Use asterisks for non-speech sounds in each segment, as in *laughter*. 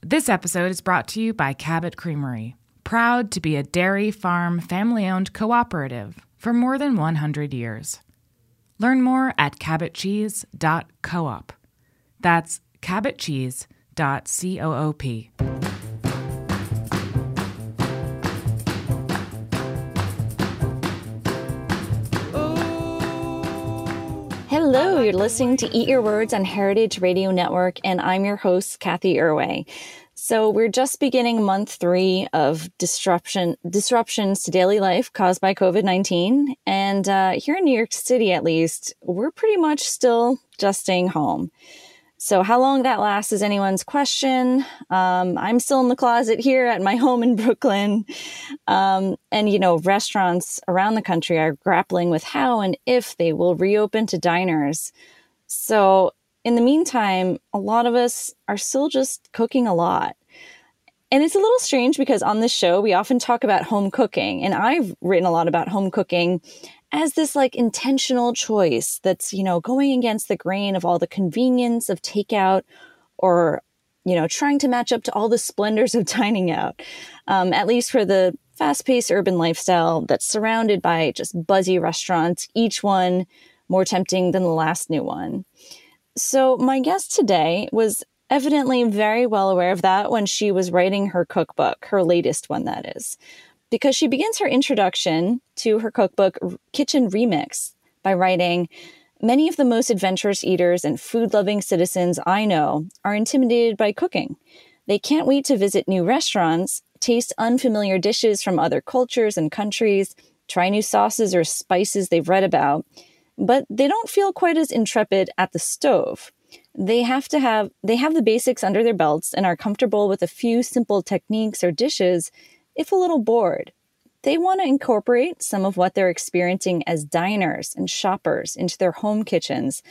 This episode is brought to you by Cabot Creamery, proud to be a dairy farm family owned cooperative for more than 100 years. Learn more at cabotcheese.coop. That's cabotcheese.coop. You're listening to Eat Your Words on Heritage Radio Network, and I'm your host, Cathy Erway. So we're just beginning month three of disruption disruptions to daily life caused by COVID nineteen, and uh, here in New York City, at least, we're pretty much still just staying home. So how long that lasts is anyone's question. Um, I'm still in the closet here at my *laughs* home in Brooklyn, um, and you know, restaurants around the country are grappling with how and if they will reopen to diners. So in the meantime, a lot of us are still just cooking a lot. And it's a little strange because on this show, we often talk about home cooking, and I've written a lot about home cooking as this like intentional choice that's, you know, going against the grain of all the convenience of takeout or, you know, trying to match up to all the splendors of dining out, um, at least for the fast paced urban lifestyle that's surrounded by just buzzy restaurants, each one more tempting than the last new one. So, my guest today was evidently very well aware of that when she was writing her cookbook, her latest one, that is, because she begins her introduction to her cookbook, Kitchen Remix, by writing, Many of the most adventurous eaters and food loving citizens I know are intimidated by cooking. They can't wait to visit new restaurants, taste unfamiliar dishes from other cultures and countries, try new sauces or spices they've read about, but they don't feel quite as intrepid at the stove they have to have they have the basics under their belts and are comfortable with a few simple techniques or dishes if a little bored. They want to incorporate some of what they're experiencing as diners and shoppers into their home kitchens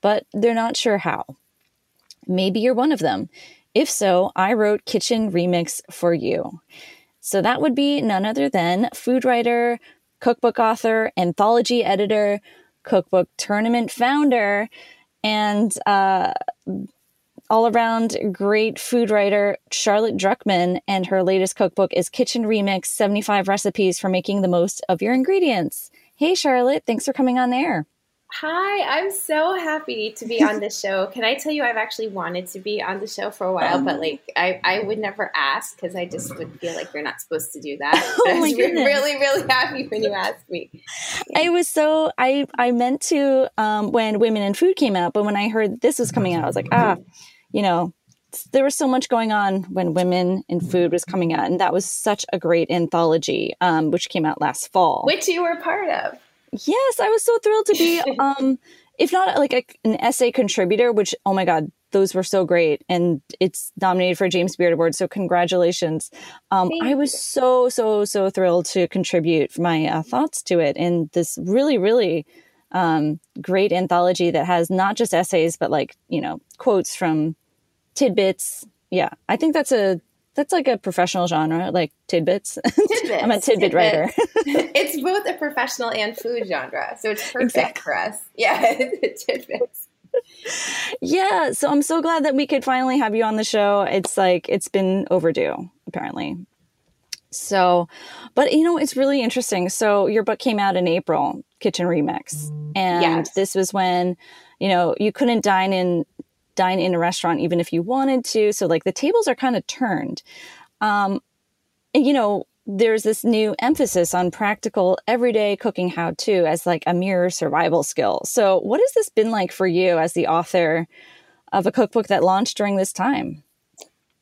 but they're not sure how. Maybe you're one of them. If so i wrote kitchen remix for you. So that would be none other than food writer cookbook author anthology editor cookbook tournament founder and uh, all around great food writer Charlotte Druckman. And her latest cookbook is Kitchen Remix 75 Recipes for Making the Most of Your Ingredients. Hey, Charlotte, thanks for coming on there. Hi, I'm so happy to be on the show. Can I tell you, I've actually wanted to be on the show for a while, but like I, I would never ask because I just would feel like you're not supposed to do that. *laughs* oh *laughs* I was goodness. really, really happy when you asked me. Yeah. I was so I I meant to um, when Women on Food came out, but when I heard this was coming out, I was like, ah, you know, there was so much going on when Women on Food was coming out, and that was such a great anthology, um, which came out last fall, which you were part of. Yes, I was so thrilled to be, *laughs* um, if not like a, an essay contributor, which, oh my God, those were so great. And it's nominated for a James Beard Award. So congratulations. Um, I was so, so, so thrilled to contribute my uh, thoughts to it in this really, really um, great anthology that has not just essays, but like, you know, quotes from tidbits. Yeah, I think that's a that's like a professional genre, like tidbits. tidbits *laughs* I'm a tidbit tidbits. writer. *laughs* it's both a professional and food genre, so it's perfect exactly. for us. *laughs* Yeah, tidbits. Yeah, so I'm so glad that we could finally have you on the show. It's like it's been overdue, apparently. So, but you know, it's really interesting. So, your book came out in April, Kitchen Remix, and yes. this was when you know you couldn't dine in dine in a restaurant even if you wanted to. So like the tables are kind of turned. Um, and, you know, there's this new emphasis on practical everyday cooking how to as like a mere survival skill. So what has this been like for you as the author of a cookbook that launched during this time?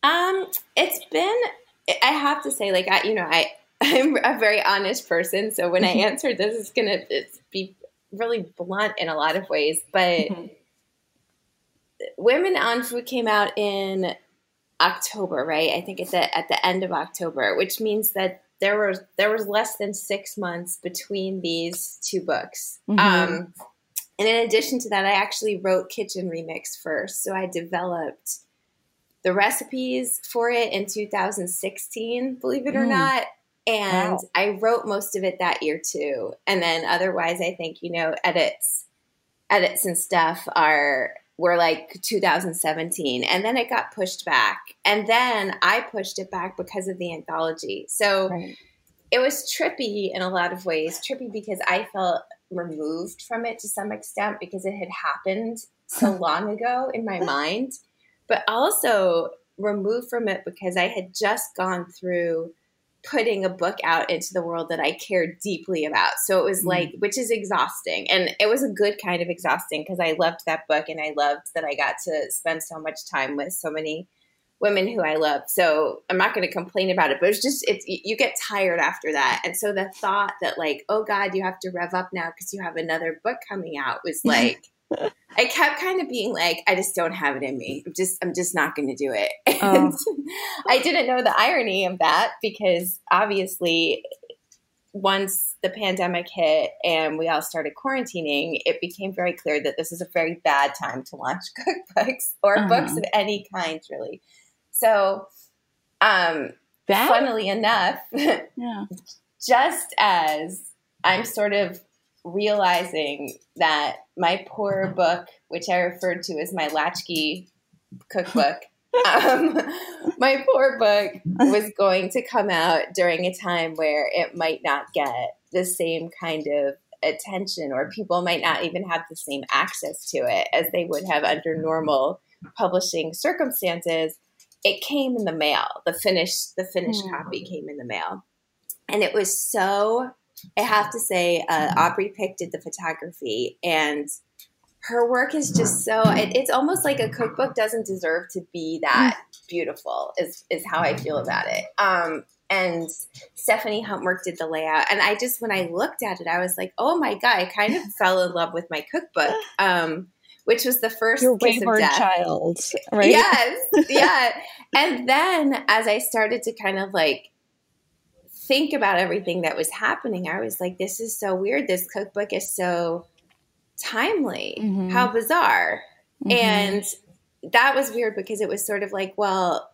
Um, it's been I have to say like I you know I *laughs* I'm a very honest person, so when I answer this it's going to be really blunt in a lot of ways, but mm-hmm. Women on Food came out in October, right? I think it's at, at the end of October, which means that there was there was less than six months between these two books. Mm-hmm. Um, and in addition to that, I actually wrote Kitchen Remix first, so I developed the recipes for it in 2016, believe it or mm. not. And wow. I wrote most of it that year too. And then otherwise, I think you know edits, edits and stuff are were like 2017 and then it got pushed back. And then i pushed it back because of the anthology. So right. it was trippy in a lot of ways. Trippy because i felt removed from it to some extent because it had happened so *laughs* long ago in my *laughs* mind but also removed from it because i had just gone through putting a book out into the world that I cared deeply about. So it was mm like, which is exhausting. And it was a good kind of exhausting because I loved that book and I loved that I got to spend so much time with so many women who I loved. So I'm not going to complain about it, but it's just, it's, you get tired after that. And so the thought that, like, oh God, you have to rev up now because you have another book coming out was *laughs* like, *laughs* I kept kind of being like, I just don't have it in me. I'm just, I'm just not going to do it. *laughs* And oh. I didn't know the irony of that because obviously, once the pandemic hit and we all started quarantining, it became very clear that this is a very bad time to launch cookbooks or uh-huh. books of any kind, really. So, um, bad? funnily enough, *laughs* yeah. just as I'm sort of realizing that my poor book, which I referred to as my latchkey cookbook, *laughs* um, my poor book was going to come out during a time where it might not get the same kind of attention, or people might not even have the same access to it as they would have under normal publishing circumstances. It came in the mail. The finished the finished mm. copy came in the mail, and it was so I have to say, uh, Aubrey Pick did the photography, and her work is just so. It, it's almost like a cookbook doesn't deserve to be that beautiful. Is is how I feel about it. Um, and Stephanie Huntwork did the layout, and I just when I looked at it, I was like, oh my god! I kind of *laughs* fell in love with my cookbook. Um, which was the first Your wayward child, right? Yes, yeah. *laughs* and then as I started to kind of like think about everything that was happening, I was like, this is so weird. This cookbook is so timely. Mm-hmm. How bizarre. Mm-hmm. And that was weird because it was sort of like, well,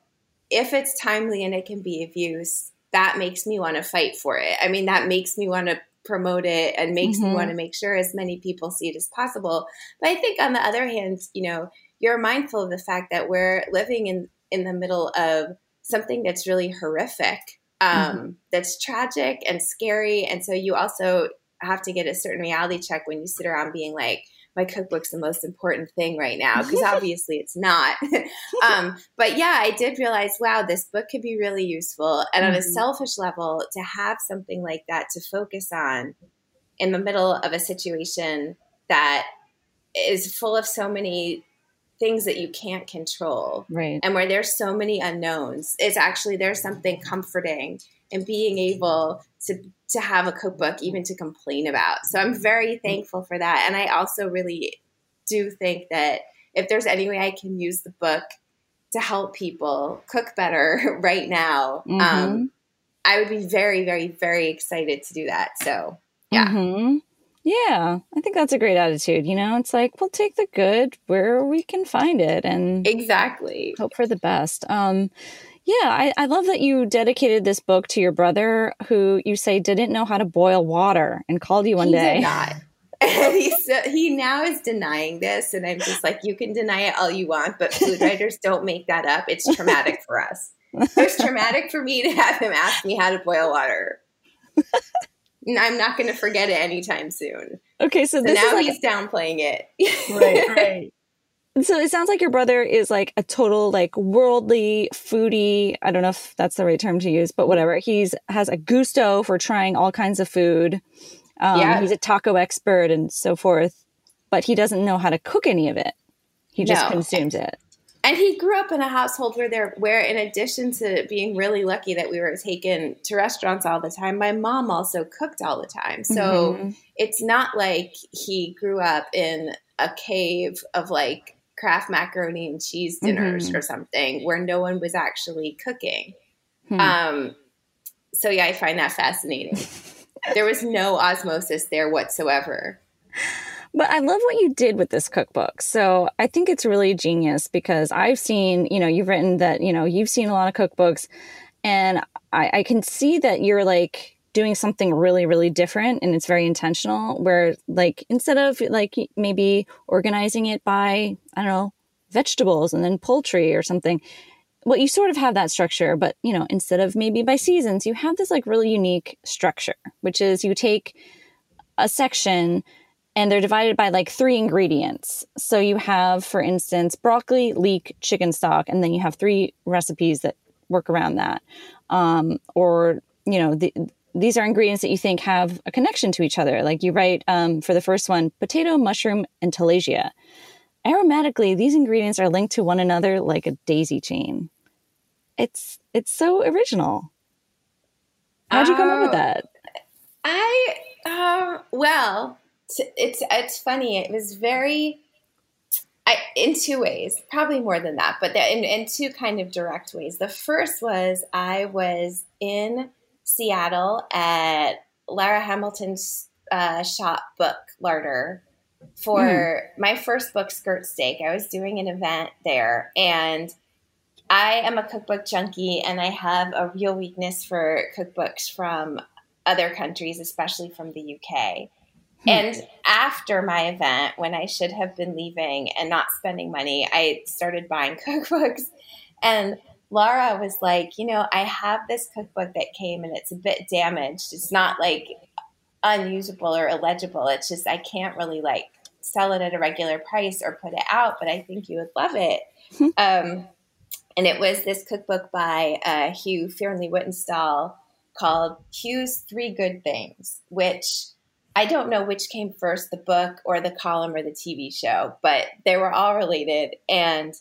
if it's timely and it can be of use, that makes me want to fight for it. I mean, that makes me want to promote it and makes mm-hmm. me want to make sure as many people see it as possible. But I think on the other hand, you know, you're mindful of the fact that we're living in in the middle of something that's really horrific um, mm-hmm. that's tragic and scary. And so you also have to get a certain reality check when you sit around being like, my cookbook's the most important thing right now because *laughs* obviously it's not. *laughs* um, but yeah, I did realize, wow, this book could be really useful. And mm-hmm. on a mm-hmm. selfish level, to have something like that to focus on in the middle of a situation that is full of so many things that you can't control. Right. And where there's so many unknowns, it's actually there's something comforting in being able to to have a cookbook even to complain about. So I'm very thankful for that. And I also really do think that if there's any way I can use the book to help people cook better *laughs* right now, mm-hmm. um, I would be very, very, very excited to do that. So yeah. Mm-hmm. Yeah, I think that's a great attitude. You know, it's like we'll take the good where we can find it and exactly hope for the best. Um, yeah, I, I love that you dedicated this book to your brother, who you say didn't know how to boil water, and called you one he day. Did not. *laughs* *laughs* he he now is denying this, and I'm just like, you can deny it all you want, but food writers *laughs* don't make that up. It's traumatic for us. It's traumatic for me to have him ask me how to boil water. I'm not going to forget it anytime soon. Okay, so, so now like he's downplaying it. right, *laughs* right. So it sounds like your brother is like a total like worldly foodie. I don't know if that's the right term to use, but whatever. He's has a gusto for trying all kinds of food. Um, yeah. He's a taco expert and so forth, but he doesn't know how to cook any of it. He just no. consumes it and he grew up in a household where there where in addition to being really lucky that we were taken to restaurants all the time my mom also cooked all the time so mm-hmm. it's not like he grew up in a cave of like Kraft macaroni and cheese dinners mm-hmm. or something where no one was actually cooking hmm. um so yeah i find that fascinating *laughs* there was no osmosis there whatsoever but I love what you did with this cookbook. So I think it's really genius because I've seen, you know, you've written that, you know, you've seen a lot of cookbooks and I, I can see that you're like doing something really really different and it's very intentional where like instead of like maybe organizing it by i don't know vegetables and then poultry or something well you sort of have that structure but you know instead of maybe by seasons you have this like really unique structure which is you take a section and they're divided by like three ingredients. So you have for instance broccoli leek chicken stock and then you have three recipes that work around that. Um, or you know the, these are ingredients that you think have a connection to each other. Like you write um, for the first one potato mushroom and taleggio aromatically these ingredients are linked to one another like a daisy chain. It's it's so original. How'd you come up with oh, that? I um well it's it's funny it was very I, in two ways, probably more than that, but in, in two kind of direct ways. The first was I was in Seattle at Lara Hamilton's uh, shop book larder for mm. my first book, Skirt Steak. I was doing an event there, and I am a cookbook junkie, and I have a real weakness for cookbooks from other countries, especially from the UK. Hmm. And after my event, when I should have been leaving and not spending money, I started buying *laughs* cookbooks. And Laura was like, you know, I have this cookbook that came and it's a bit damaged. It's not like unusable or illegible. It's just I can't really like sell it at a regular price or put it out, but I think you would love it. Hmm. um, and it was this cookbook by uh, Hugh Fearnley Whittingstall called Hugh's Three Good Things, which I don't know which came first, the book or the column or the TV show, but they were all related. And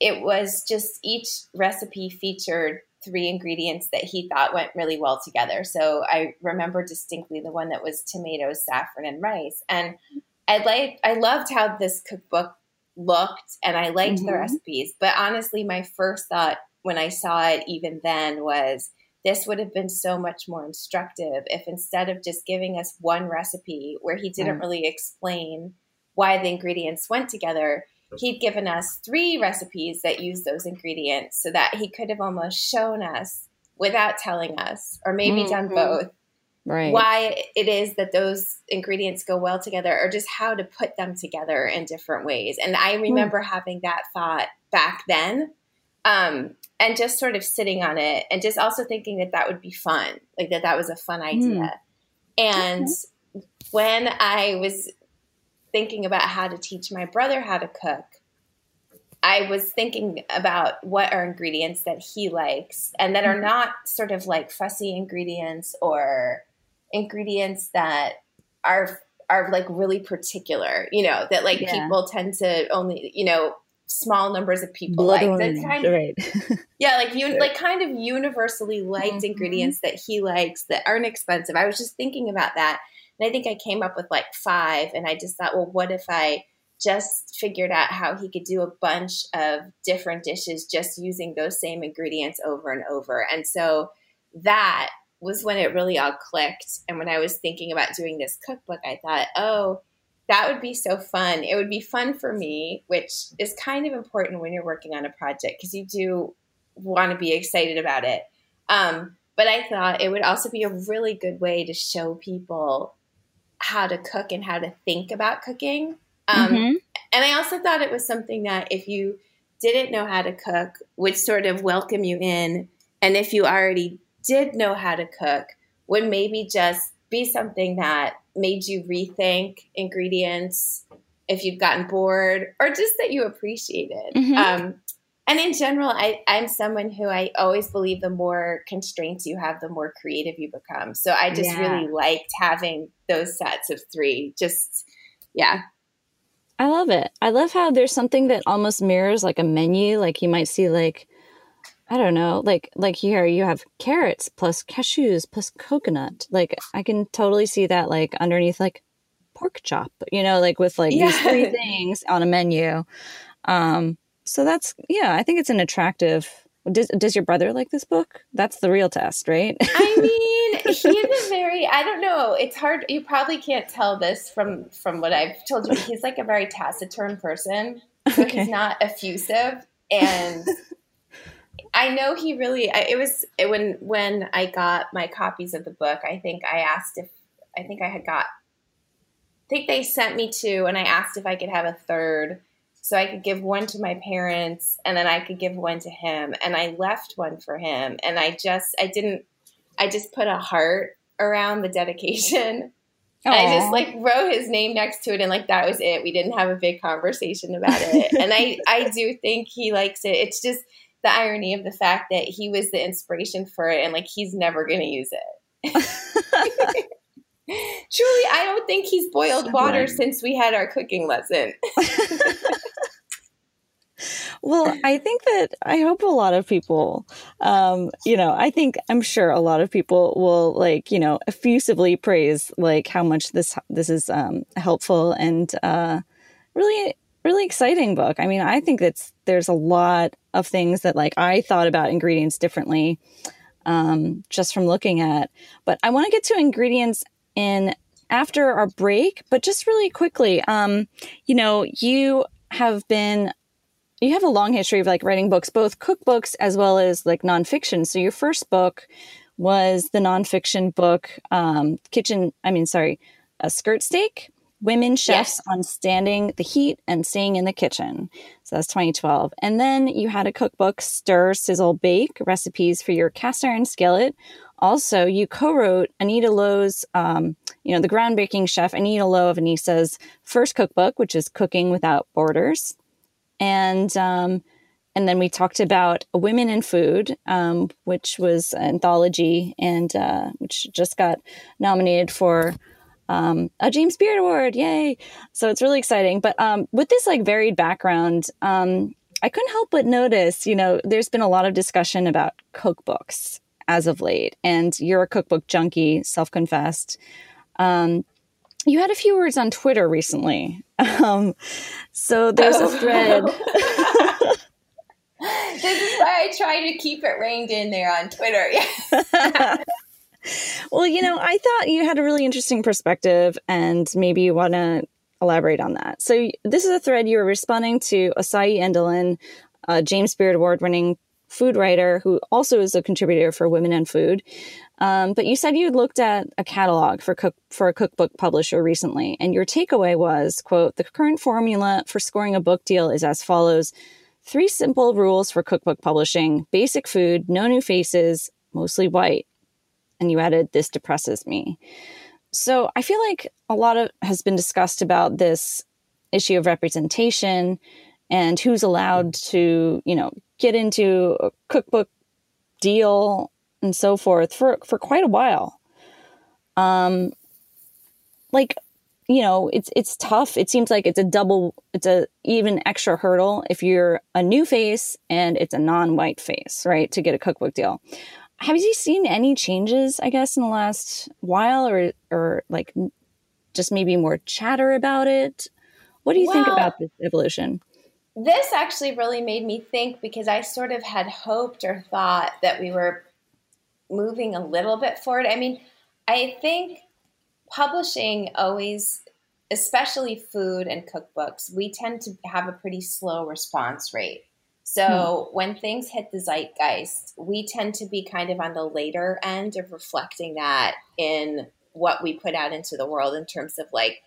it was just each recipe featured three ingredients that he thought went really well together. So I remember distinctly the one that was tomatoes, saffron, and rice. And I like I loved how this cookbook looked and I liked mm-hmm. the recipes. But honestly, my first thought when I saw it even then was this would have been so much more instructive if instead of just giving us one recipe where he didn't mm. really explain why the ingredients went together, he'd given us three recipes that use those ingredients so that he could have almost shown us without telling us, or maybe mm-hmm. done both. Right. Why it is that those ingredients go well together, or just how to put them together in different ways. And I hmm. remember mm. having that thought back then um, and just sort of sitting on it and just also thinking that that would be fun like that that was a fun idea mm. and okay. when i was thinking about how to teach my brother how to cook i was thinking about what are ingredients that he likes and that are mm-hmm. not sort of like fussy ingredients or ingredients that are are like really particular you know that like yeah. people tend to only you know small numbers of people Blood like orange, kind of, right. *laughs* yeah like you like kind of universally liked mm-hmm. ingredients that he likes that aren't expensive i was just thinking about that and i think i came up with like five and i just thought well what if i just figured out how he could do a bunch of different dishes just using those same ingredients over and over and so that was when it really all clicked and when i was thinking about doing this cookbook i thought oh that would be so fun. It would be fun for me, which is kind of important when you're working on a project because you do want to be excited about it. Um, but I thought it would also be a really good way to show people how to cook and how to think about cooking. Um, mm-hmm. And I also thought it was something that if you didn't know how to cook, would sort of welcome you in. And if you already did know how to cook, would maybe just be something that made you rethink ingredients if you've gotten bored or just that you appreciated. Mm-hmm. Um, and in general, I, I'm someone who I always believe the more constraints you have, the more creative you become. So I just yeah. really liked having those sets of three. Just, yeah. I love it. I love how there's something that almost mirrors like a menu. Like you might see like I don't know, like like here you have carrots plus cashews plus coconut. Like I can totally see that like underneath like pork chop, you know, like with like yeah. these three *laughs* things on a menu. Um so that's yeah, I think it's an attractive does, does your brother like this book? That's the real test, right? I *laughs* mean, he's a very I don't know. It's hard. You probably can't tell this from from what I've told you. He's like a very taciturn person, so *laughs* okay. he's not effusive, and I, know he really. I, it was it, when when I got my copies of the book. I think I asked if I think I had got. I think they sent me two, and I asked if I could have a third, so I could give one to my parents, and then I could give one to him. And I left one for him, and I just I didn't. I just put a heart around the dedication. I just like wrote his name next to it and like that was it. We didn't have a big conversation about it. *laughs* and I I do think he likes it. It's just the irony of the fact that he was the inspiration for it and like he's never going to use it. *laughs* Truly, I don't think he's boiled water since we had our cooking lesson. *laughs* well, I think that I hope a lot of people, um, you know, I think I'm sure a lot of people will like, you know, effusively praise like how much this this is um, helpful and uh, really really exciting book. I mean, I think that's there's a lot of things that like I thought about ingredients differently um, just from looking at. But I want to get to ingredients in after our break, but just really quickly, um, you know, you have been you have a long history of like writing books, both cookbooks as well as like nonfiction. So your first book was the nonfiction book, um, Kitchen. I mean, sorry, a skirt steak women chefs yes. on standing the heat and staying in the kitchen. So that's 2012. And then you had a cookbook, Stir, Sizzle, Bake, recipes for your cast iron skillet. Also, you co-wrote Anita Lo's, um, you know, the groundbreaking chef Anita Lowe of Annisa's first cookbook, which is Cooking Without Borders. And um, and then we talked about Women on Food, um, which was an anthology and uh, which just got nominated for um, a James Beard Award, yay! So it's really exciting. But um, with this like varied background, um, I couldn't help but notice, you know, there's been a lot of discussion about cookbooks as of late, and you're a cookbook junkie, self-confessed. Um, you had a few words on Twitter recently, um, so there's oh. a thread. *laughs* *laughs* this is why I try to keep it reined in there on Twitter. *laughs* well, you know, I thought you had a really interesting perspective, and maybe you want to elaborate on that. So, this is a thread you were responding to Osayi Endolyn, a James Beard Award winning food writer who also is a contributor for Women on Food. Um, but you said you looked at a catalog for cook for a cookbook publisher recently, and your takeaway was, "quote The current formula for scoring a book deal is as follows." Three simple rules for cookbook publishing basic food, no new faces, mostly white and you added this depresses me. So I feel like a lot of has been discussed about this issue of representation and who's allowed to, you know, get into a cookbook deal and so forth for for quite a while. Um like you know, it's it's tough. It seems like it's a double it's a even extra hurdle if you're a new face and it's a non-white face, right? To get a cookbook deal have you seen any changes, I guess, in the last while or, or like just maybe more chatter about it? What do you well, think about this evolution? This actually really made me think because I sort of had hoped or thought that we were moving a little bit forward. I mean, I think publishing always, especially food and cookbooks, we tend to have a pretty slow response rate. So hmm. when things hit the zeitgeist, we tend to be kind of on the later end of reflecting that in what we put out into the world in terms of like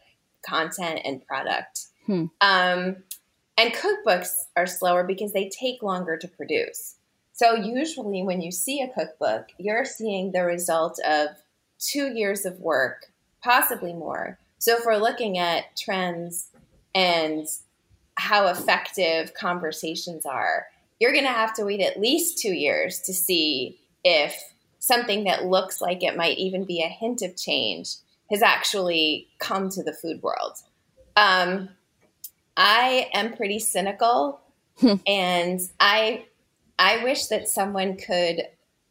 content and product. Hmm. Um, and cookbooks are slower because they take longer to produce. So usually when you see a cookbook, you're seeing the result of two years of work, possibly more. So if we're looking at trends and how effective conversations are, you're going to have to wait at least two years to see if something that looks like it might even be a hint of change has actually come to the food world. Um, I am pretty cynical, hmm. and I I wish that someone could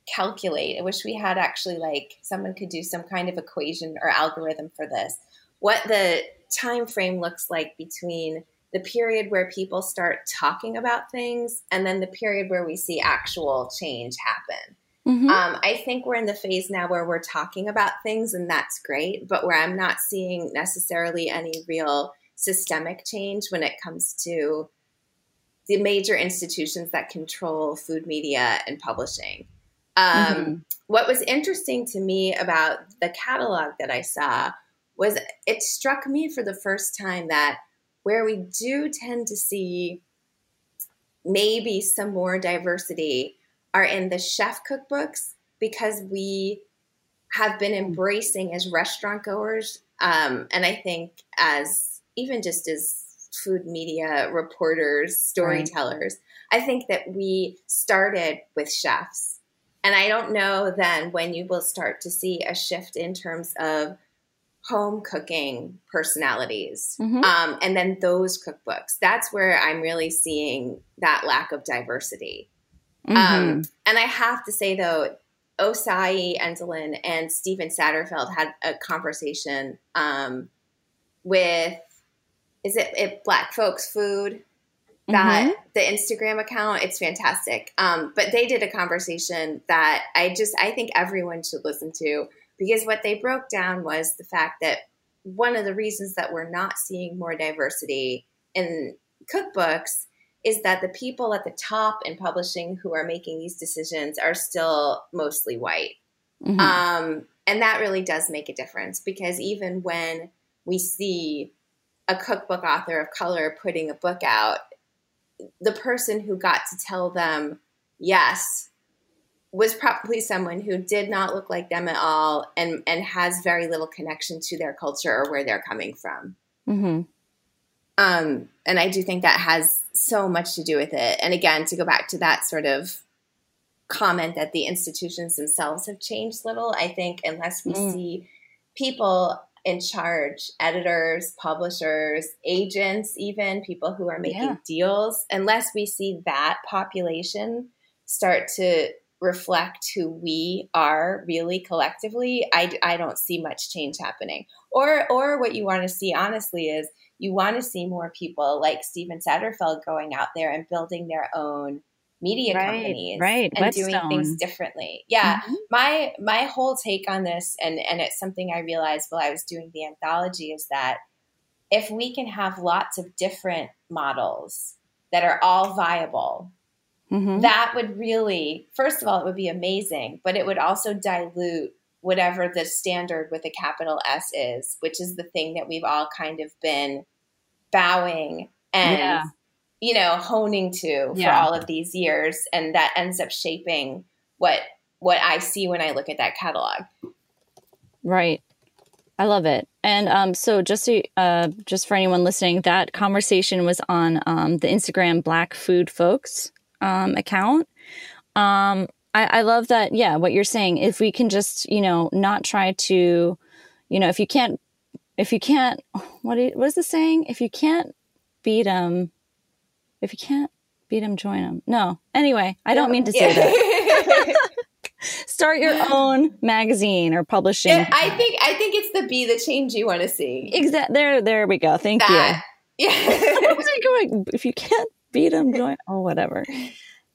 calculate. I wish we had actually like someone could do some kind of equation or algorithm for this. What the time frame looks like between the period where people start talking about things and then the period where we see actual change happen. Mm-hmm. Um, I think we're in the phase now where we're talking about things, and that's great, but where I'm not seeing necessarily any real systemic change when it comes to the major institutions that control food media and publishing. Um, mm-hmm. What was interesting to me about the catalog that I saw was it struck me for the first time that where we do tend to see maybe some more diversity are in the chef cookbooks because we have been embracing as restaurant goers um, and i think as even just as food media reporters storytellers right. i think that we started with chefs and i don't know then when you will start to see a shift in terms of home cooking personalities. Mm-hmm. um, and then those cookbooks. That's where i'm really seeing that lack of diversity. Um, mm-hmm. um, and i have to say though osayi endolyn and stephen satterfield had a conversation um, with is it, it black folks food? That mm-hmm. the instagram account? It's fantastic. Um, but they did a conversation that i just i think everyone should listen to because what they broke down was the fact that one of the reasons that we're not seeing more diversity in cookbooks is that the people at the top in publishing who are making these decisions are still mostly white. Mm-hmm. Um, and that really does make a difference because even when we see a cookbook author of color putting a book out, the person who got to tell them, yes, was probably someone who did not look like them at all and and has very little connection to their culture or where they're coming from mm-hmm. um, and i do think that has so much to do with it and again to go back to that sort of comment that the institutions themselves have changed little i think unless we mm. see people in charge editors publishers agents even people who are making yeah. deals unless we see that population start to reflect who we are really collectively, I, I don't see much change happening. Or or what you want to see honestly is you want to see more people like Stephen Satterfield going out there and building their own media right, companies right and Whetstone. doing things differently. Yeah. Mm-hmm. My my whole take on this and and it's something I realized while I was doing the anthology is that if we can have lots of different models that are all viable Mm-hmm. That would really, first of all, it would be amazing, but it would also dilute whatever the standard with a capital S is, which is the thing that we've all kind of been bowing and, yeah. you know, honing to yeah. for all of these years. And that ends up shaping what what I see when I look at that catalog. Right. I love it. And um, so, just to, uh, just for anyone listening, that conversation was on um, the Instagram Black Food Folks um, account. Um, I, I love that. Yeah, what you're saying. If we can just, you know, not try to, you know, if you can't, if you can't, what is, what is the saying? If you can't beat them, if you can't beat them, join them. No. Anyway, I don't mean to say that. *laughs* *laughs* Start your own magazine or publishing. I think I think it's the be the change you want to see. Exactly. There, there we go. Thank that, *laughs* you. Yeah. If you can't beat them, *laughs* join. Oh, whatever.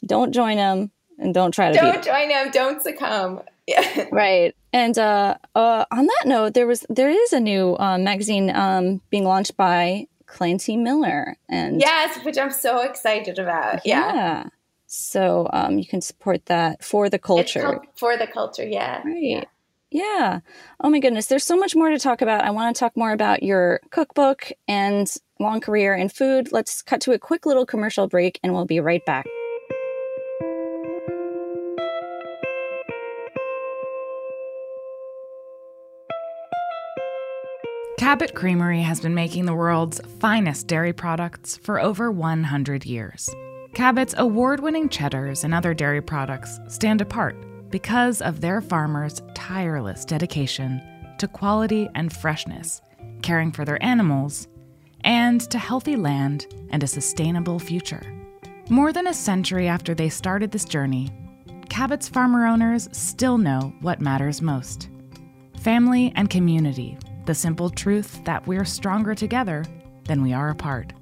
Don't join them and don't try to. Don't join them. Don't succumb. Yeah. *laughs* Right. And uh, uh, on that note, there was there is a new uh, magazine um, being launched by Klancy Miller, and yes, which I'm so excited about. Yeah. yeah. So um, you can support that for the culture. for the culture, yeah. Right. Yeah. Yeah. Oh my goodness. There's so much more to talk about. I want to talk more about your cookbook and long career in food. Let's cut to a quick little commercial break and we'll be right back. Cabot Creamery has been making the world's finest dairy products for over 100 years. Cabot's award winning cheddars and other dairy products stand apart because of their farmers' tireless dedication to quality and freshness, caring for their animals, and to healthy land and a sustainable future. More than a century after they started this journey, Cabot's farmer owners still know what matters most family and community, the simple truth that we're stronger together than we are apart.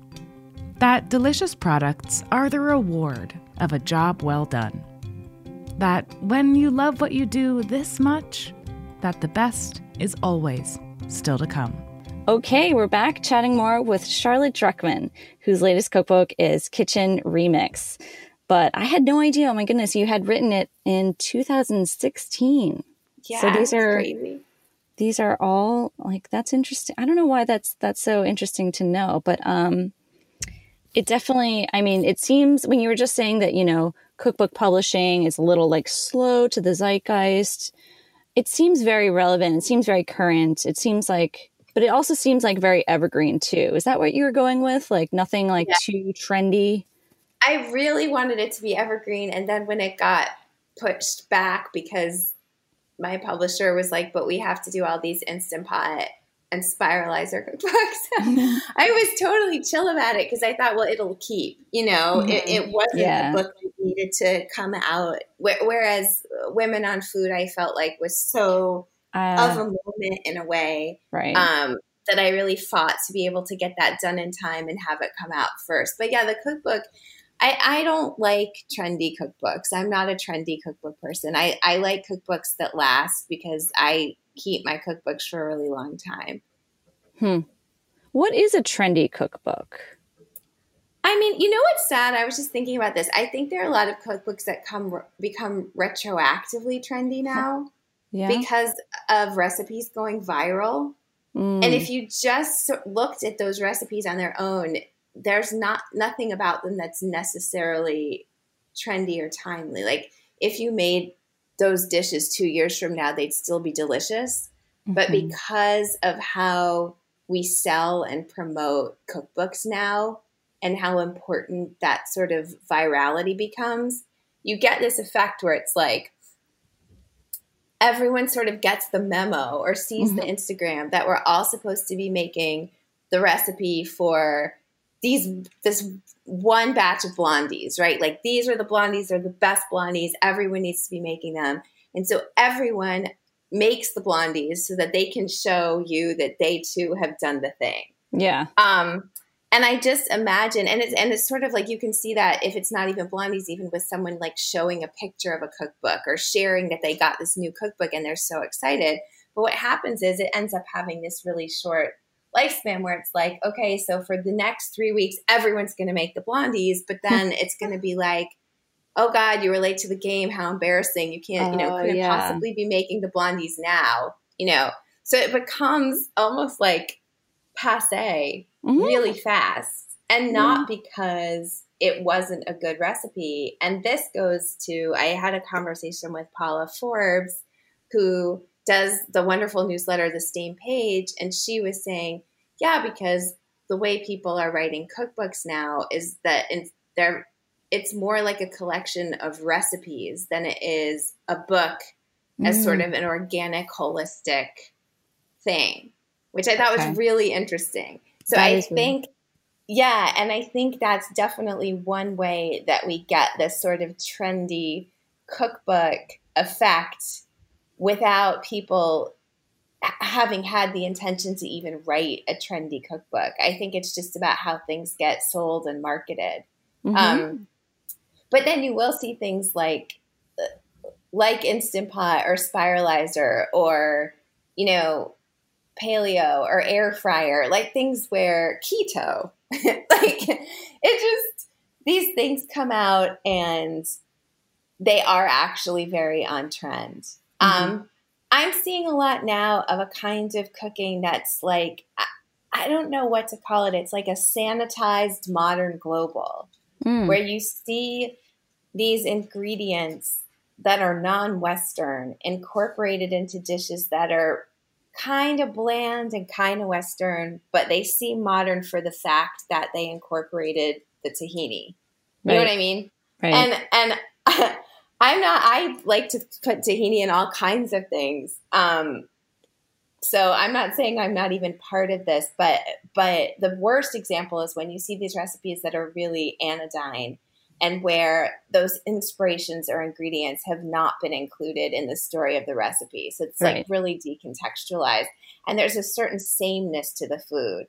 That delicious products are the reward of a job well done that when you love what you do this much, that the best is always still to come. Okay, we're back chatting more with Charlotte Druckman, whose latest cookbook is Kitchen Remix. But I had no idea. Oh my goodness, you had written it in 2016. Yeah, so these are crazy. These are all like that's interesting. I don't know why that's that's so interesting to know, but um, it definitely. I mean, it seems when you were just saying that you know cookbook publishing is a little like slow to the zeitgeist. It seems very relevant. It seems very current. It seems like but it also seems like very evergreen too. Is that what you were going with? Like nothing like yeah. too trendy? I really wanted it to be evergreen. And then when it got pushed back because my publisher was like, but we have to do all these Instant Pot and Spiralizer cookbooks. *laughs* *laughs* I was totally chill about it because I thought, well, it'll keep. You know, mm-hmm. it, it, wasn't yeah. a book that needed to come out. Whereas Women on Food, I felt like was so uh, of a moment in a way. Right. Um, that I really fought to be able to get that done in time and have it come out first. But yeah, the cookbook, I, I don't like trendy cookbooks. I'm not a trendy cookbook person. I, I like cookbooks that last because I keep my cookbooks for a really long time. Hmm. What is a trendy cookbook? I mean, you know what's sad? I was just thinking about this. I think there are a lot of cookbooks that come become retroactively trendy now yeah. because of recipes going viral. Mm. And if you just looked at those recipes on their own, there's not nothing about them that's necessarily trendy or timely. Like if you made those dishes two years from now, they'd still be delicious. Mm-hmm. But because of how we sell and promote cookbooks now and how important that sort of virality becomes, you get this effect where it's like everyone sort of gets the memo or sees mm-hmm. the Instagram that we're all supposed to be making the recipe for these this one batch of blondies, right? Like these are the blondies, they're the best blondies. Everyone needs to be making them. And so everyone makes the blondies so that they can show you that they too have done the thing. Yeah. Um and I just imagine, and it's and it's sort of like you can see that if it's not even blondies, even with someone like showing a picture of a cookbook or sharing that they got this new cookbook and they're so excited. But what happens is it ends up having this really short lifespan where it's like, okay, so for the next three weeks, everyone's going to make the blondies, but *laughs* then it's going to be like, oh God, you were late to the game. How embarrassing! You can't, you know, oh, couldn't yeah. possibly be making the blondies now. You know, so it becomes almost like passe mm-hmm. really fast and not yeah. because it wasn't a good recipe. And this goes to I had a conversation with Paula Forbes, who does the wonderful newsletter, The Stained Page, and she was saying, yeah, because the way people are writing cookbooks now is that in, they're it's more like a collection of recipes than it is a book mm. as sort of an organic, holistic thing, which I thought okay. was really interesting. So that I think, weird. yeah, and I think that's definitely one way that we get this sort of trendy cookbook effect without people having had the intention to even write a trendy cookbook. I think it's just about how things get sold and marketed. Mm-hmm. Um, but then you will see things like like Instant Pot or Spiralizer or you know paleo or air fryer, like things where keto, *laughs* like it just, these things come out and they are actually very on trend. Mm-hmm. Um, I'm seeing a lot now of a kind of cooking that's like, I, I don't know what to call it. It's like a sanitized modern global mm. where you see these ingredients that are non Western incorporated into dishes that are kind of bland and kind of Western, but they seem modern for the fact that they incorporated the tahini. You right. know what I mean? Right. And and *laughs* I'm not. I like to put tahini in all kinds of things. Um, so I'm not saying I'm not even part of this, but but the worst example is when you see these recipes that are really anodyne and where those inspirations or ingredients have not been included in the story of the recipe. So it's right. like really decontextualized. And there's a certain sameness to the food,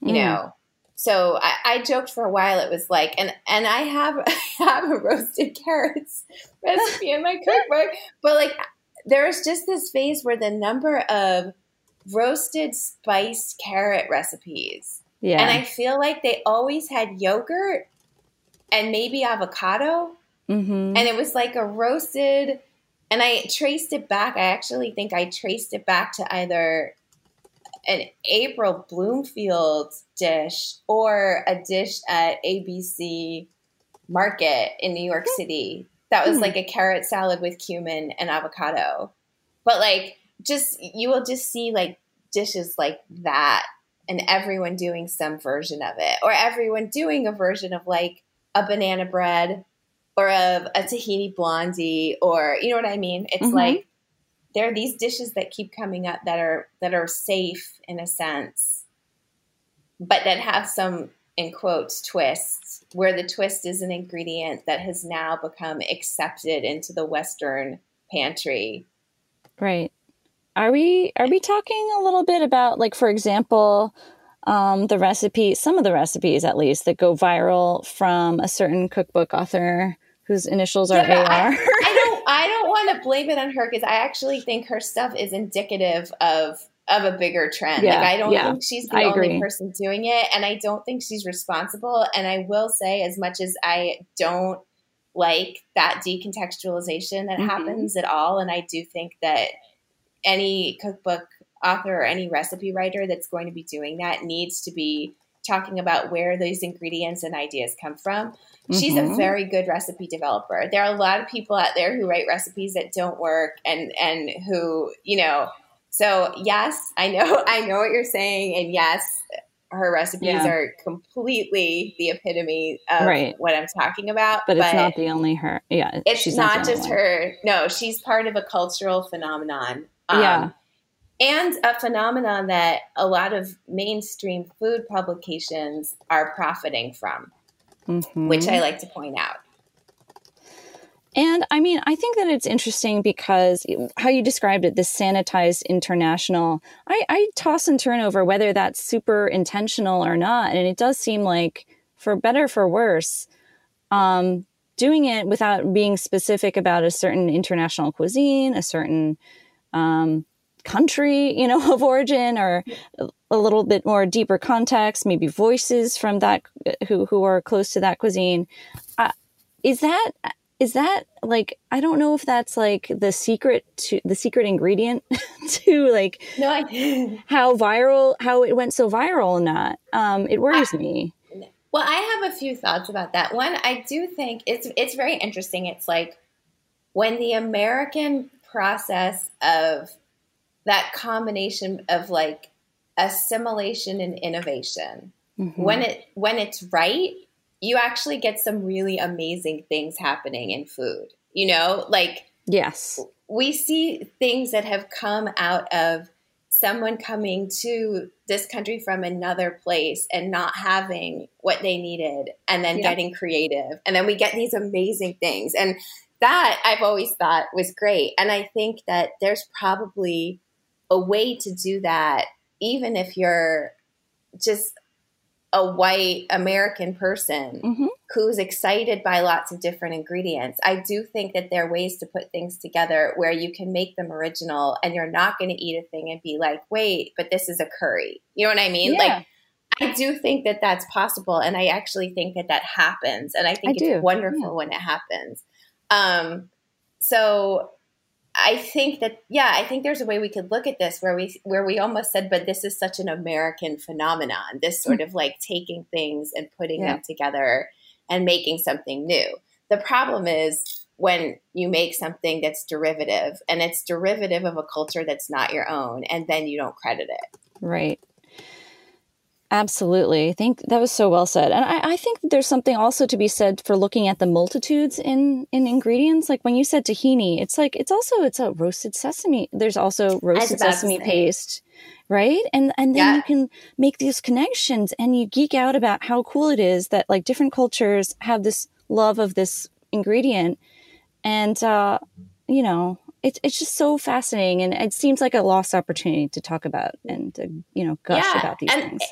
you mm. know. So I, I, joked for a while. It was like, and and I have *laughs* I have a roasted carrots *laughs* recipe in my cookbook, but like there's just this phase where the number of roasted spiced carrot recipes. Yeah. And I feel like they always had yogurt and maybe avocado. Mm-hmm. And it was like a roasted, and I traced it back. I actually think I traced it back to either an April Bloomfield dish or a dish at ABC Market in New York City. That was mm. like a carrot salad with cumin and avocado. But like, just you will just see like dishes like that and everyone doing some version of it or everyone doing a version of like a banana bread or of a tahini blondie or you know what I mean? It's mm-hmm. like there are these dishes that keep coming up that are that are safe in a sense, but that have some in quotes twists where the twist is an ingredient that has now become accepted into the Western pantry. Right. Are we are we talking a little bit about like for example um, the recipe, some of the recipes at least that go viral from a certain cookbook author whose initials are yeah, AR. I, I, don't I don't want to blame it on her because I actually think her stuff is indicative of of a bigger trend. Yeah, like I don't yeah, think she's the I only agree. person doing it and I don't think she's responsible. And I will say as much as I don't like that decontextualization that mm-hmm. happens at all, and I do think that any cookbook author or any recipe writer that's going to be doing that needs to be talking about where those ingredients and ideas come from. Mm-hmm. She's a mm-hmm. very good recipe developer. There are a lot of people out there who write recipes that don't work and and who, you know, so yes, I know *laughs* I know what you're saying and yes, her recipes yeah. are completely the epitome of right. what I'm talking about. But, but, it's not the only her. Yeah. It's not, not just her. No, she's part of a cultural phenomenon. Um, yeah and a phenomenon that a lot of mainstream food publications are profiting from, mm-hmm. which I like to point out. And I mean, I think that it's interesting because how you described it, the sanitized international, I, I toss and turn over whether that's super intentional or not. And it does seem like, for better or for worse, um, doing it without being specific about a certain international cuisine, a certain um, country, you know, *laughs* of origin or a little bit more deeper context, maybe voices from that who who are close to that cuisine. Uh, is that is that like I don't know if that's like the secret to the secret ingredient *laughs* to like no I *laughs* how viral how it went so viral or not. Um, it worries I, me. Well, I have a few thoughts about that. One, I do think it's it's very interesting. It's like when the American process of that combination of like assimilation and innovation. Mm-hmm. When it when it's right, you actually get some really amazing things happening in food. You know, like yes. We see things that have come out of someone coming to this country from another place and not having what they needed and then getting creative. And then we get these amazing things. And that I've always thought was great. And I think that there's probably a way to do that, even if you're just a white American person mm-hmm. who's excited by lots of different ingredients. I do think that there are ways to put things together where you can make them original and you're not going to eat a thing and be like, wait, but this is a curry. You know what I mean? Yeah. Like, I do think that that's possible. And I actually think that that happens. And I think I it's do. wonderful yeah. when it happens. Um, so I think that yeah, I think there's a way we could look at this where we where we almost said, but this is such an American phenomenon. This sort mm. of like taking things and putting yeah. them together and making something new. The problem is when you make something that's derivative and it's derivative of a culture that's not your own, and then you don't credit it. Right. Absolutely. I think that was so well said. And I, I, think there's something also to be said for looking at the multitudes in, in ingredients. Like when you said tahini, it's like, it's also, it's a roasted sesame. There's also roasted sesame paste, right? And, and then yeah. you can make these connections and you geek out about how cool it is that like different cultures have this love of this ingredient. And, uh, you know, it's it's just so fascinating, and it seems like a lost opportunity to talk about and to you know gush yeah, about these and, things.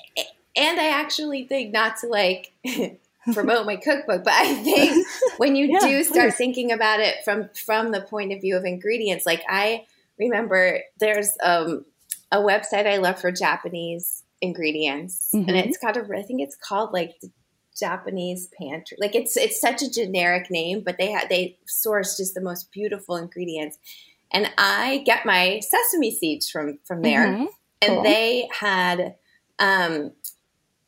And I actually think not to like *laughs* promote my cookbook, but I think *laughs* when you yeah, do start please. thinking about it from from the point of view of ingredients, like I remember there's um a website I love for Japanese ingredients, mm-hmm. and it's got a I think it's called like Japanese pantry. Like it's it's such a generic name, but they have they source just the most beautiful ingredients. And I get my sesame seeds from from there, mm-hmm. and cool. they had um,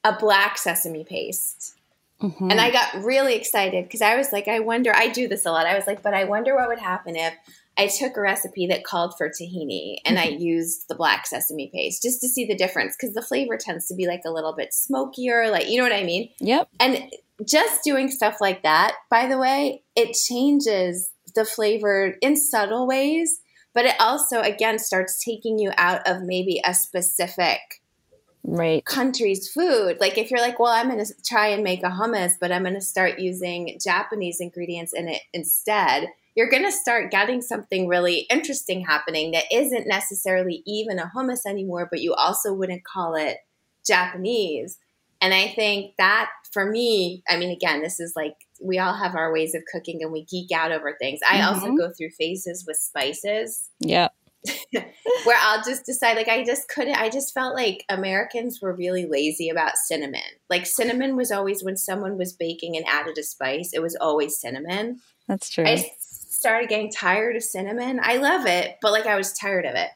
a black sesame paste. Mm-hmm. And I got really excited because I was like, I wonder, I do this a lot. I was like, but I wonder what would happen if I took a recipe that called for tahini and I mm-hmm. used the black sesame paste just to see the difference because the flavor tends to be like a little bit smokier, like, you know what I mean? Yep. And just doing stuff like that, by the way, it changes the flavor in subtle ways, but it also, again, starts taking you out of maybe a specific right country's food like if you're like well i'm going to try and make a hummus but i'm going to start using japanese ingredients in it instead you're going to start getting something really interesting happening that isn't necessarily even a hummus anymore, but you also wouldn't call it Japanese. And I think that for me, I mean, again, this is like we all have our ways of cooking and we geek out over things. I mm-hmm. also go through phases with spices. Yeah. *laughs* where I'll just decide, like, I just couldn't, I just felt like Americans were really lazy about cinnamon. Like, cinnamon was always when someone was baking and added a spice, it was always cinnamon. That's true. I started getting tired of cinnamon. I love it, but like I was tired of it.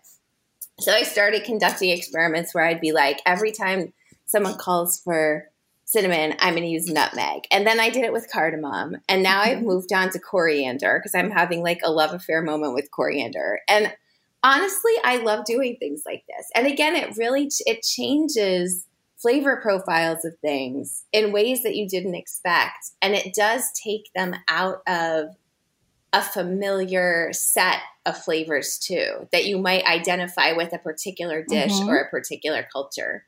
So I started conducting experiments where I'd be like, every time someone calls for cinnamon, I'm going to use nutmeg. And then I did it with cardamom. And now I've mm-hmm. moved on to coriander because I'm having like a love affair moment with coriander. And honestly, I love doing things like this. And again, it really it changes flavor profiles of things in ways that you didn't expect. And it does take them out of a familiar set of flavors too that you might identify with a particular dish mm-hmm. or a particular culture.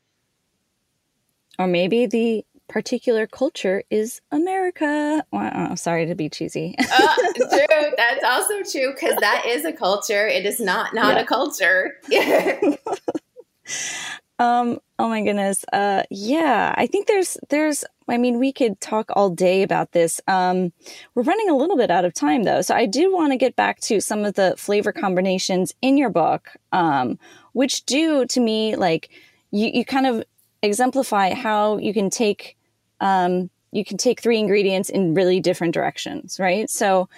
Or maybe the particular culture is America. Well, oh, sorry to be cheesy. *laughs* uh, true. That's also true because that is a culture. It is not not yeah. a culture. *laughs* um. Oh my goodness. Uh. Yeah. I think there's there's I mean, we could talk all day about this. Um, we're running a little bit out of time though. So I do want to get back to some of the flavor combinations in your book, um, which do to me like you, you kind of exemplify how you can take, um, you can take three ingredients in really different directions, right? So,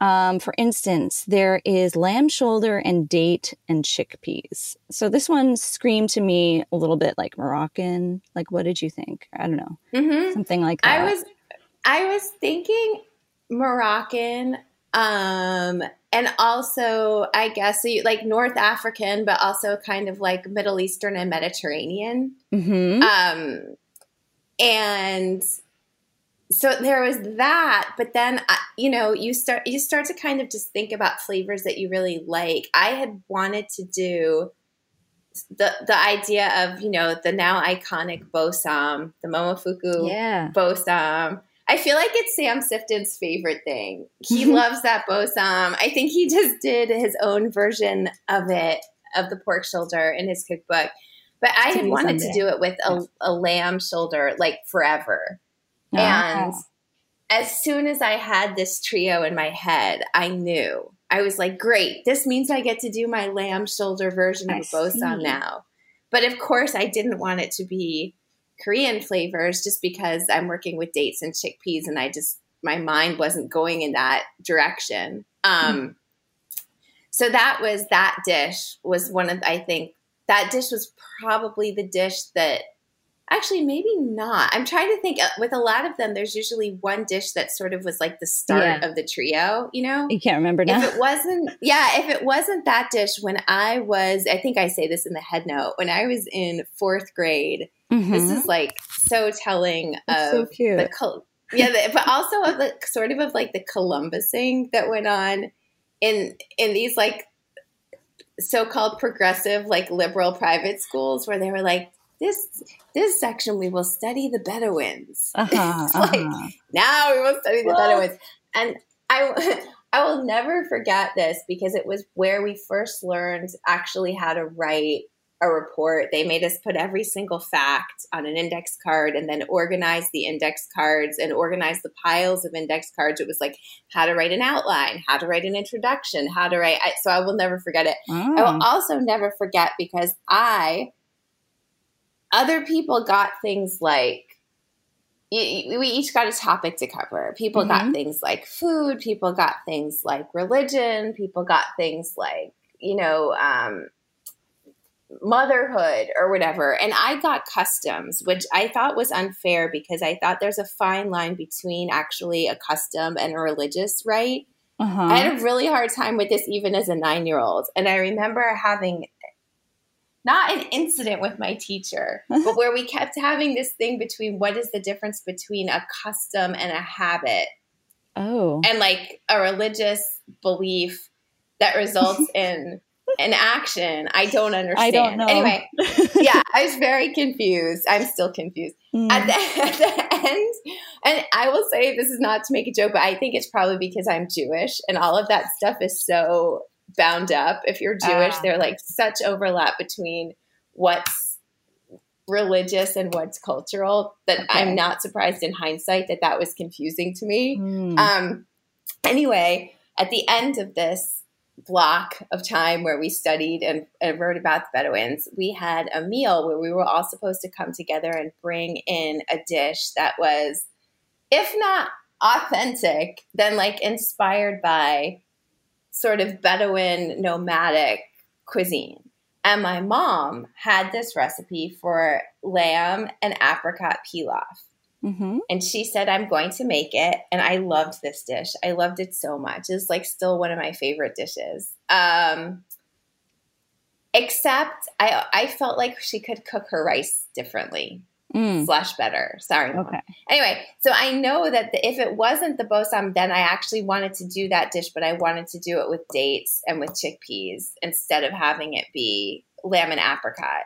um, for instance, there is lamb shoulder and date and chickpeas. So this one screamed to me a little bit like Moroccan. Like, what did you think? I don't know, mm-hmm. something like that. I was, I was thinking Moroccan, um, and also I guess like North African, but also kind of like Middle Eastern and Mediterranean. Mm-hmm. Um, and so there was that but then uh, you know you start you start to kind of just think about flavors that you really like. I had wanted to do the the idea of you know the now iconic bo ssam the momofuku yeah. bo ssam i feel like it's sam sifton's favorite thing. He *laughs* loves that bo ssam i think he just did his own version of it of the pork shoulder in his cookbook. But i had wanted someday. to do it with a, a lamb shoulder like forever and as soon as I had this trio in my head, I knew. I was like, great, this means I get to do my lamb shoulder version of a bo ssam now. But of course, I didn't want it to be Korean flavors just because I'm working with dates and chickpeas and I just, my mind wasn't going in that direction. Um, mm. So that was that dish was one of, I think, that dish was probably the dish that Actually, maybe not. I'm trying to think. Uh, with a lot of them, there's usually one dish that sort of was like the start yeah. of the trio. You know, you can't remember now. If it wasn't, yeah, if it wasn't that dish, when I was, I think I say this in the head note, when I was in fourth grade. Mm-hmm. This is like so telling That's of so the yeah, the, but also of the sort of of like the Columbusing that went on in in these like so-called progressive like liberal private schools where they were like this this section we will study the Bedouins. *laughs* Uh-huh, like uh-huh. now we will study the well, Bedouins, and I *laughs* I will never forget this because it was where we first learned actually how to write a report. They made us put every single fact on an index card and then organize the index cards and organize the piles of index cards. It was like how to write an outline, how to write an introduction, how to write. I, so I will never forget it. I will oh. also never forget because I, other people got things like, we each got a topic to cover. People mm-hmm. got things like food, people got things like religion, people got things like, you know, um, motherhood or whatever. And I got customs, which I thought was unfair because I thought there's a fine line between actually a custom and a religious right. Uh-huh. I had a really hard time with this even as a nine year old. And I remember having not an incident with my teacher, but *laughs* where we kept having this thing between what is the difference between a custom and a habit. Oh. And like a religious belief that results *laughs* in an action. I don't understand. I don't know. Anyway, *laughs* yeah, I was very confused. I'm still confused. Mm. At, the, at the end, and I will say this is not to make a joke, but I think it's probably because I'm Jewish and all of that stuff is so bound up. If you're Jewish, uh. are like such overlap between what's religious and what's cultural that okay. I'm not surprised in hindsight that that was confusing to me. Mm. Um, anyway, at the end of this, block of time where we studied and, and, wrote about the Bedouins, we had a meal where we were all supposed to come together and bring in a dish that was, if not authentic, then like inspired by sort of Bedouin nomadic cuisine. And my mom had this recipe for lamb and apricot pilaf. Mm-hmm. And she said, I'm going to make it. And I loved this dish. I loved it so much. It's like still one of my favorite dishes. Um, except I, I felt like she could cook her rice differently. Mm. Slash better. Sorry. Mom. Okay. Anyway, so I know that the, if it wasn't the bo ssam, then I actually wanted to do that dish, but I wanted to do it with dates and with chickpeas instead of having it be lamb and apricot.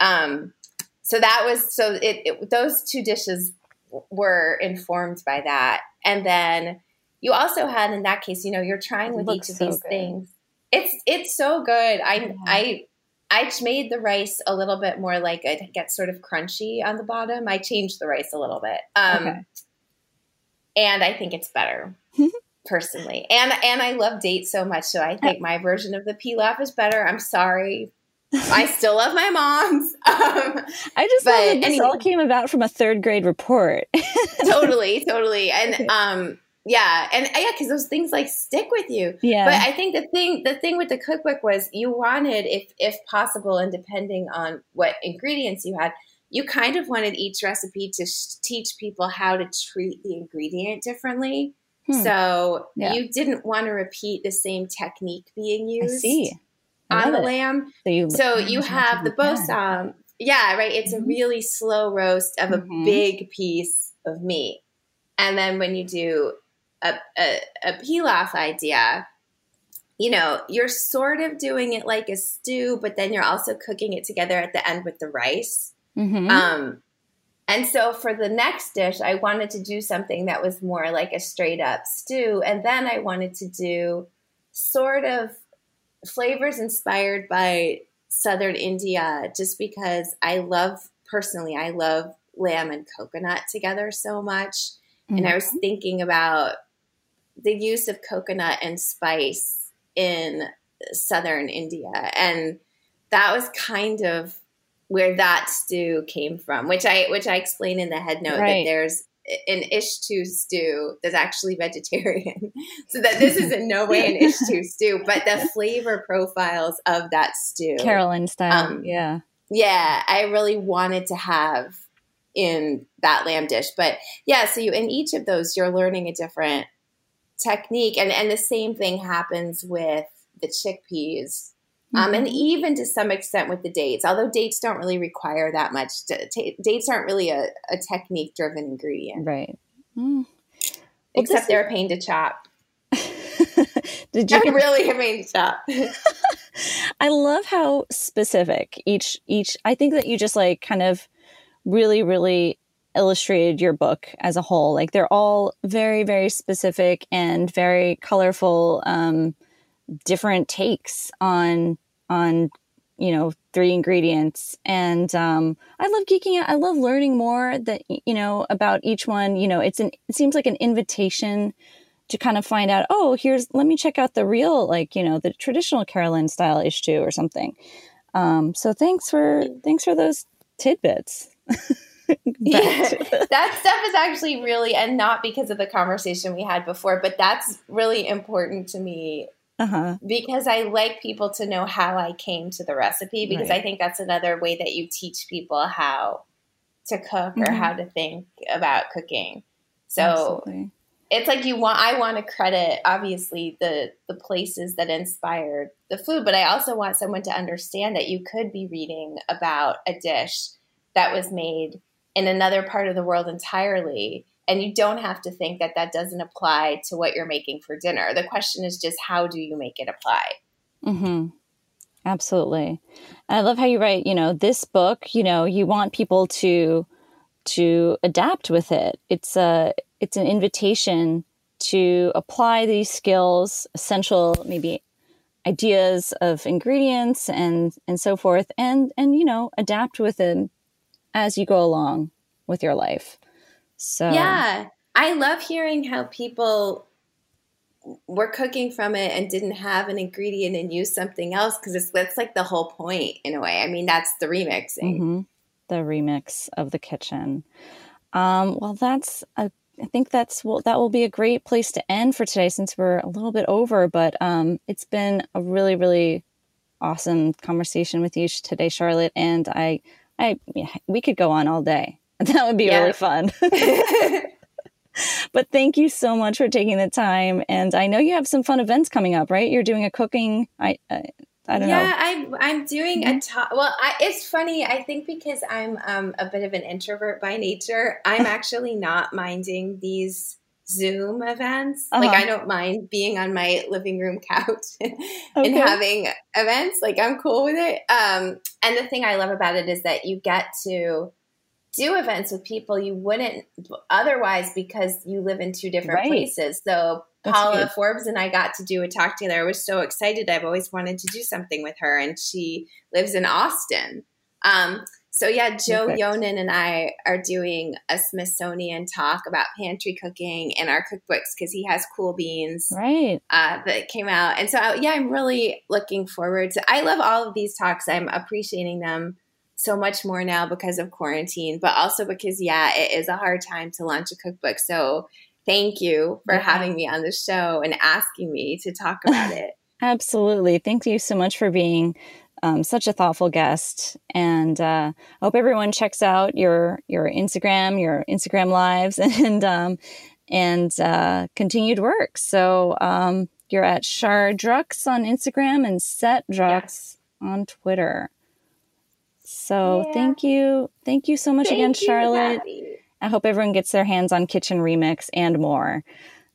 Um, so that was so it, it, those two dishes were informed by that. And then you also had in that case, you know, you're trying with each of so these good. things. It's it's so good. I yeah. I I made the rice a little bit more like it gets sort of crunchy on the bottom. I changed the rice a little bit. Um, okay. and I think it's better. *laughs* personally. And and I love dates so much, so I think my version of the pilaf is better. I'm sorry, *laughs* I still love my mom's. *laughs* Um, I just but, love that this anyway. all came about from a third grade report. totally, totally, and um, yeah, and yeah, because those things like stick with you. Yeah. But I think the thing, the thing with the cookbook was you wanted, if if possible, and depending on what ingredients you had, you kind of wanted each recipe to sh- teach people how to treat the ingredient differently. Hmm. So yeah. you didn't want to repeat the same technique being used. I see on the it. lamb. So you, so you have the bo ssam. Yeah, right. It's mm-hmm. a really slow roast of a mm-hmm. big piece of meat. And then when you do a, a, a pilaf idea, you know, you're sort of doing it like a stew, but then you're also cooking it together at the end with the rice. Mm-hmm. Um, and so for the next dish, I wanted to do something that was more like a straight up stew. And then I wanted to do sort of flavors inspired by southern India just because I love personally I love lamb and coconut together so much mm-hmm. and I was mm-hmm. thinking about the use of coconut and spice in southern India and that was kind of where that stew came from which I which I explain in the head note right. that there's an Ishtu stew that's actually vegetarian. *laughs* so that this is in no way an *laughs* Ishtu stew, but the flavor profiles of that stew. Kerala style. Um, yeah. Yeah, I really wanted to have in that lamb dish. But yeah, so you in each of those you're learning a different technique and and the same thing happens with the chickpeas um, and mm-hmm. even to some extent with the dates, although dates don't really require that much. dates aren't really a, a technique driven ingredient. Right. Mm. Except they're a pain to chop. *laughs* Did you really a pain to chop? *laughs* I love how specific each each I think that you just like kind of really really illustrated your book as a whole. Like they're all very very specific and very colorful um different takes on on you know, three ingredients. And um, I love geeking out. I love learning more that, you know, about each one. You know, it's an, it seems like an invitation to kind of find out, oh, here's, let me check out the real, like, you know, the traditional Kerala style Ishtu or something. Um, so thanks for, thanks for those tidbits. *laughs* *laughs* yeah, that stuff is actually really, and not because of the conversation we had before, but that's really important to me uh-huh. because I like people to know how I came to the recipe because right. I think that's another way that you teach people how to cook mm-hmm. or how to think about cooking. So Absolutely. it's like you want I want to credit obviously the the places that inspired the food, but I also want someone to understand that you could be reading about a dish that was made in another part of the world entirely. And you don't have to think that that doesn't apply to what you're making for dinner. The question is just how do you make it apply? Mm-hmm. Absolutely. I love how you write, you know, this book, you know, you want people to to adapt with it. It's a it's an invitation to apply these skills, essential maybe ideas of ingredients and and so forth and and you know, adapt with them as you go along with your life. So Yeah. I love hearing how people were cooking from it and didn't have an ingredient and used something else because it's that's like the whole point in a way. I mean, that's the remixing. Mm-hmm. The remix of the kitchen. Um, well, that's a I think that's well, that will be a great place to end for today since we're a little bit over. But um, it's been a really, really awesome conversation with you today, Charlotte, and I I we could go on all day. *laughs* That would be yeah. really fun. *laughs* *laughs* but thank you so much for taking the time. And I know you have some fun events coming up, right? You're doing a cooking. I uh, I don't yeah, know. Yeah, I'm I'm doing mm-hmm. a talk. Well, I, it's funny. I think because I'm um, a bit of an introvert by nature, I'm actually not minding these Zoom events. Uh-huh. Like I don't mind being on my living room couch *laughs* and okay. having events. Like I'm cool with it. Um, and the thing I love about it is that you get to do events with people you wouldn't otherwise because you live in two different right. places. So That's Paula good. Forbes and I got to do a talk together. I was so excited. I've always wanted to do something with her, and she lives in Austin. Um, so yeah, Joe Perfect. Yonan and I are doing a Smithsonian talk about pantry cooking and our cookbooks because he has cool beans, right? Uh, that came out, and so yeah, I'm really looking forward to. I love all of these talks. I'm appreciating them so much more now because of quarantine, but also because yeah, it is a hard time to launch a cookbook. So thank you for yeah. having me on the show and asking me to talk about *laughs* it. Absolutely. Thank you so much for being um, such a thoughtful guest, and uh, I hope everyone checks out your your Instagram, your Instagram lives, *laughs* and um, and uh, continued work. So um, you're at Char Drux on Instagram and Set Drux yeah. on Twitter. So yeah. thank you, thank you so much thank again, Charlotte. I hope everyone gets their hands on Kitchen Remix and more.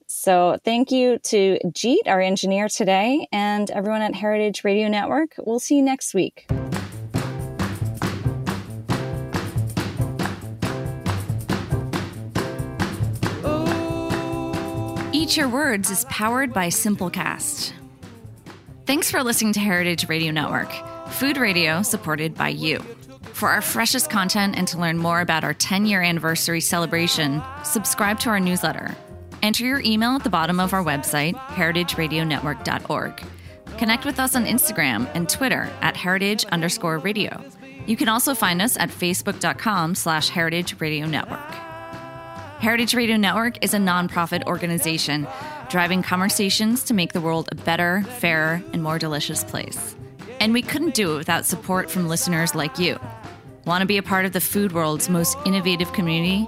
So thank you to Jeet, our engineer today, and everyone at Heritage Radio Network. We'll see you next week. Eat Your Words is powered by Simplecast. Thanks for listening to Heritage Radio Network, food radio supported by you. For our freshest content and to learn more about our 10 year anniversary celebration, subscribe to our newsletter Enter your email at the bottom of our website, heritageradionetwork.org. Connect with us on Instagram and Twitter at heritage underscore radio. You can also find us at facebook.com slash heritage radio network. Heritage Radio Network is a nonprofit organization driving conversations to make the world a better, fairer, and more delicious place. And we couldn't do it without support from listeners like you. Want to be a part of the food world's most innovative community?